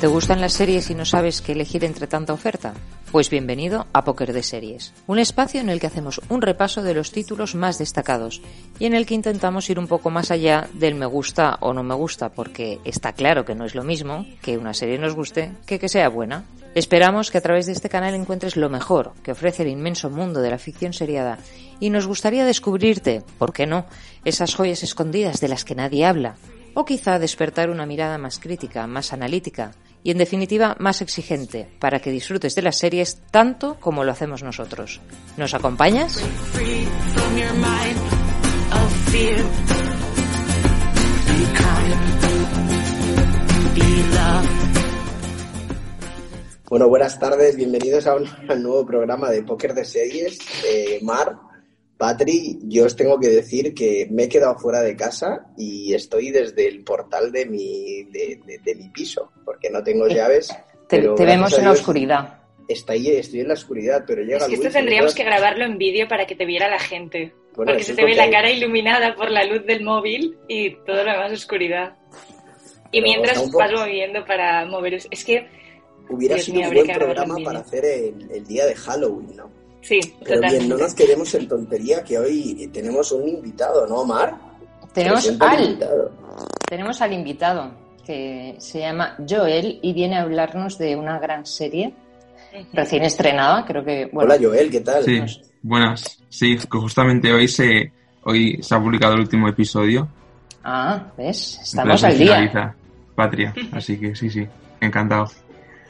¿Te gustan las series y no sabes qué elegir entre tanta oferta? Pues bienvenido a Poker de Series, un espacio en el que hacemos un repaso de los títulos más destacados y en el que intentamos ir un poco más allá del me gusta o no me gusta, porque está claro que no es lo mismo que una serie nos guste que que sea buena. Esperamos que a través de este canal encuentres lo mejor que ofrece el inmenso mundo de la ficción seriada y nos gustaría descubrirte, ¿por qué no?, esas joyas escondidas de las que nadie habla, o quizá despertar una mirada más crítica, más analítica y en definitiva más exigente para que disfrutes de las series tanto como lo hacemos nosotros. ¿Nos acompañas? Bueno, buenas tardes, bienvenidos a un nuevo programa de Póker de Series. Eh, Mar, Patri, yo os tengo que decir que me he quedado fuera de casa y estoy desde el portal de mi, de, mi piso, porque no tengo llaves. Te, vemos en la oscuridad. Estoy, estoy en la oscuridad, pero llega Es que esto tendríamos que grabarlo en vídeo para que te viera la gente. porque se te ve la cara iluminada por la luz del móvil y todo lo demás oscuridad. Y mientras vas moviendo para mover... Es que... Hubiera sido un buen programa para hacer el día de Halloween, ¿no? Sí, Pero bien, no nos quedemos en tontería que hoy tenemos un invitado, ¿no, Omar? Tenemos al, invitado. tenemos al invitado que se llama Joel y viene a hablarnos de una gran serie recién estrenada, creo que... Hola Joel, ¿qué tal? Sí, buenas. Sí, justamente hoy se, hoy se ha publicado el último episodio. Ah, ¿ves? Estamos al día. Patria, así que sí, sí, encantado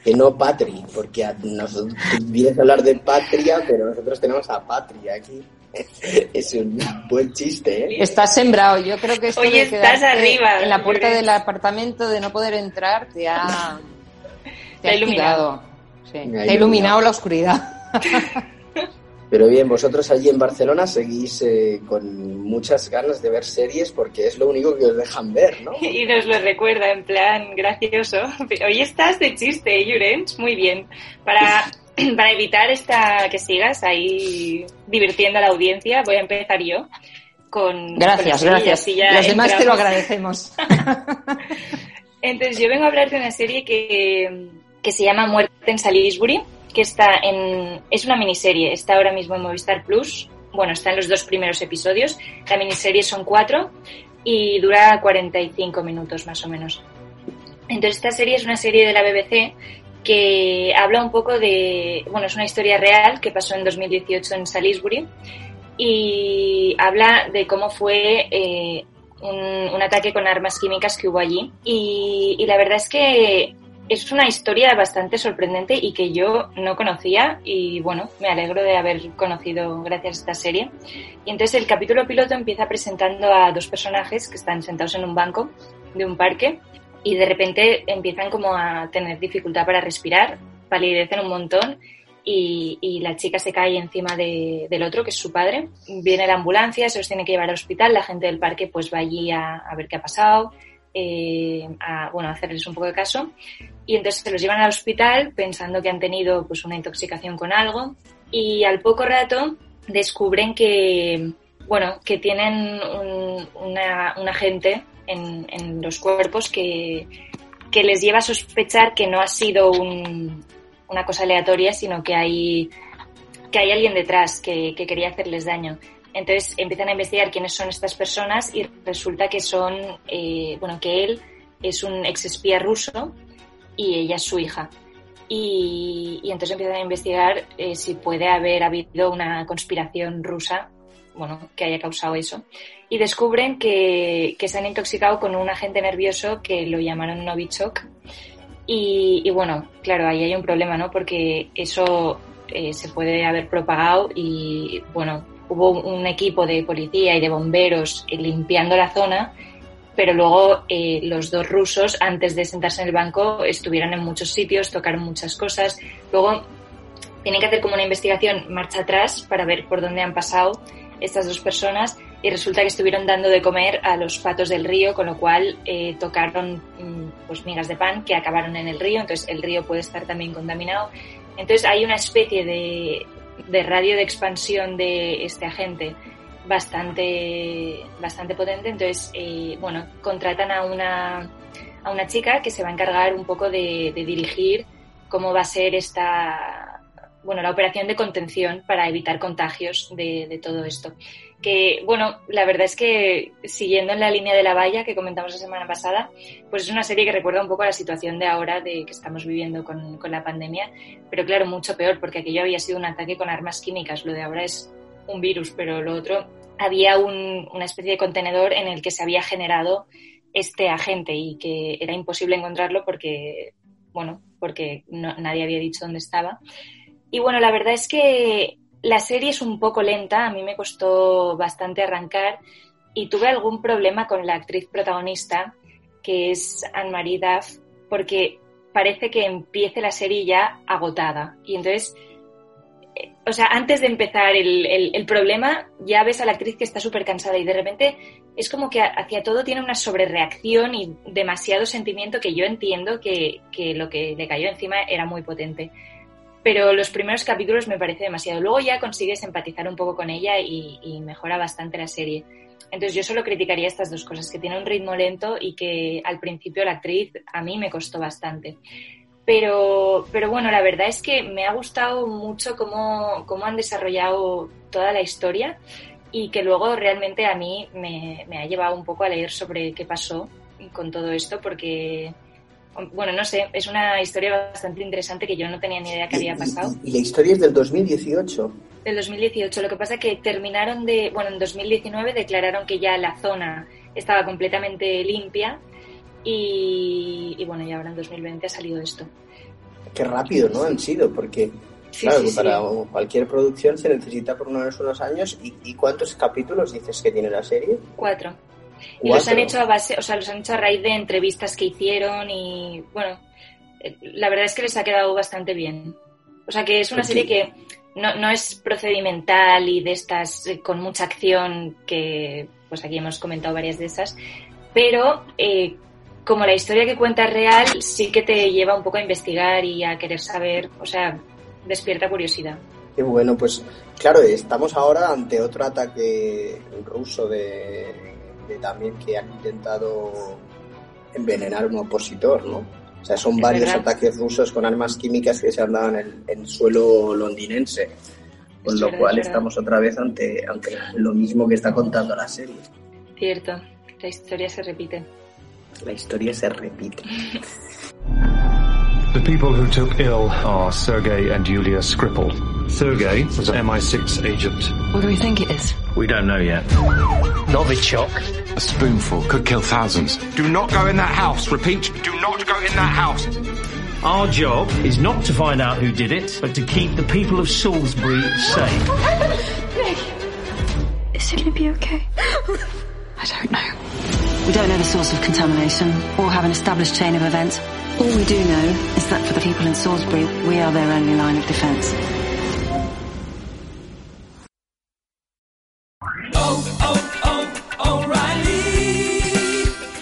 que no Patri, porque nosotros vienes a hablar de patria, pero nosotros tenemos a patria aquí. Es un buen chiste, ¿eh? Estás sembrado. Yo creo que esto Oye, estás arriba. En la puerta del apartamento de no poder entrar te ha, te ha iluminado. Sí. Te ha iluminado la oscuridad. Pero bien, vosotros allí en Barcelona seguís eh, con muchas ganas de ver series porque es lo único que os dejan ver, ¿no? Y nos lo recuerda en plan gracioso. Hoy estás de chiste, Jurens, muy bien. Para, para evitar esta que sigas ahí divirtiendo a la audiencia, voy a empezar yo con... Gracias, gracias. Los demás te lo agradecemos. Entonces yo vengo a hablar de una serie que, que se llama Muerte en Salisbury que está en. Es una miniserie, está ahora mismo en Movistar Plus. Bueno, está en los dos primeros episodios. La miniserie son cuatro y dura 45 minutos más o menos. Entonces, esta serie es una serie de la BBC que habla un poco de. Bueno, es una historia real que pasó en 2018 en Salisbury y habla de cómo fue. Eh, un, ataque con armas químicas que hubo allí. y la verdad es que es una historia bastante sorprendente y que yo no conocía y bueno, me alegro de haber conocido gracias a esta serie. Y entonces el capítulo piloto empieza presentando a dos personajes que están sentados en un banco de un parque y de repente empiezan como a tener dificultad para respirar, palidecen un montón y, la chica se cae encima del otro, que es su padre. Viene la ambulancia, se los tiene que llevar al hospital, la gente del parque pues va allí a, a ver qué ha pasado eh, a bueno, hacerles un poco de caso. Y entonces se los llevan al hospital pensando que han tenido pues, una intoxicación con algo. Y al poco rato descubren que, bueno, que tienen un, agente en, los cuerpos que, que, les lleva a sospechar que no ha sido una cosa aleatoria, sino que hay, que hay alguien detrás que, que quería hacerles daño. Entonces empiezan a investigar quiénes son estas personas y resulta que son, eh, bueno, que él es un ex espía ruso y ella es su hija. Y, entonces empiezan a investigar eh, si puede haber habido una conspiración rusa, bueno, que haya causado eso. Y descubren que, que se han intoxicado con un agente nervioso que lo llamaron Novichok Y, bueno, claro, ahí hay un problema, ¿no? Porque eso eh, se puede haber propagado y, bueno, hubo un equipo de policía y de bomberos limpiando la zona, pero luego eh, los dos rusos, antes de sentarse en el banco, estuvieron en muchos sitios, tocaron muchas cosas. Luego tienen que hacer como una investigación marcha atrás para ver por dónde han pasado estas dos personas y resulta que estuvieron dando de comer a los patos del río, con lo cual eh, tocaron mm, pues migas de pan que acabaron en el río, entonces el río puede estar también contaminado. Entonces hay una especie de, de radio de expansión de este agente bastante, bastante potente, entonces, eh, bueno, contratan a una, a una chica que se va a encargar un poco de, de dirigir cómo va a ser esta, bueno, la operación de contención para evitar contagios de, todo esto que, bueno, la verdad es que siguiendo en la línea de la valla que comentamos la semana pasada, pues es una serie que recuerda un poco a la situación de ahora de que estamos viviendo con, con la pandemia, pero claro, mucho peor, porque aquello había sido un ataque con armas químicas, lo de ahora es un virus, pero lo otro había un, una especie de contenedor en el que se había generado este agente y que era imposible encontrarlo porque, bueno, porque no, nadie había dicho dónde estaba. Y bueno, la verdad es que la serie es un poco lenta, a mí me costó bastante arrancar y tuve algún problema con la actriz protagonista, que es Anne-Marie Duff, porque parece que empiece la serie ya agotada. Y entonces, eh, o sea, antes de empezar el, el, problema, ya ves a la actriz que está súper cansada y de repente es como que hacia todo tiene una sobrereacción y demasiado sentimiento que yo entiendo que, que lo que le cayó encima era muy potente pero los primeros capítulos me parece demasiado. Luego ya consigues empatizar un poco con ella y, mejora bastante la serie. Entonces yo solo criticaría estas dos cosas, que tiene un ritmo lento y que al principio la actriz a mí me costó bastante. Pero, pero bueno, la verdad es que me ha gustado mucho cómo, cómo han desarrollado toda la historia y que luego realmente a mí me, me ha llevado un poco a leer sobre qué pasó con todo esto porque bueno, no sé, es una historia bastante interesante que yo no tenía ni idea que había pasado. ¿Y, la historia es del 2018? Del 2018. Lo que pasa es que terminaron de, bueno, en 2019 declararon que ya la zona estaba completamente limpia y, y bueno, y ahora en 2020 ha salido esto. Qué rápido, ¿no? Han sido, porque Sí, claro, sí, para cualquier producción se necesita por menos unos años. ¿Y, ¿Y cuántos capítulos dices que tiene la serie? Cuatro. Y los han hecho a base, o sea, los han hecho a raíz de entrevistas que hicieron y bueno, eh, la verdad es que les ha quedado bastante bien. O sea, que es una serie que no, no es procedimental y de estas eh, con mucha acción que pues aquí hemos comentado varias de esas, pero eh, como la historia que cuenta es real, sí que te lleva un poco a investigar y a querer saber, o sea, despierta curiosidad. Qué bueno, pues claro, estamos ahora ante otro ataque ruso de, de también que han intentado envenenar a un opositor, ¿no? O sea, son varios verdad. ataques rusos con armas químicas que se han dado en el en suelo londinense. Con Es lo verdad, cual es estamos otra vez ante, ante lo mismo que está contando la serie. Cierto, la historia se repite. La historia se repite. The people who took ill are Sergei and Yulia Skripal. Sergei was an MI6 agent. What do we think it is? We don't know yet. Novichok. A spoonful could kill thousands. Do not go in that house. Repeat, do not go in that house. Our job is not to find out who did it, but to keep the people of Salisbury safe. Nick, Is it gonna be okay? I don't know. We don't know the source of contamination or have an established chain of events. All we do know is that for the people in Salisbury, we are their only line of defence.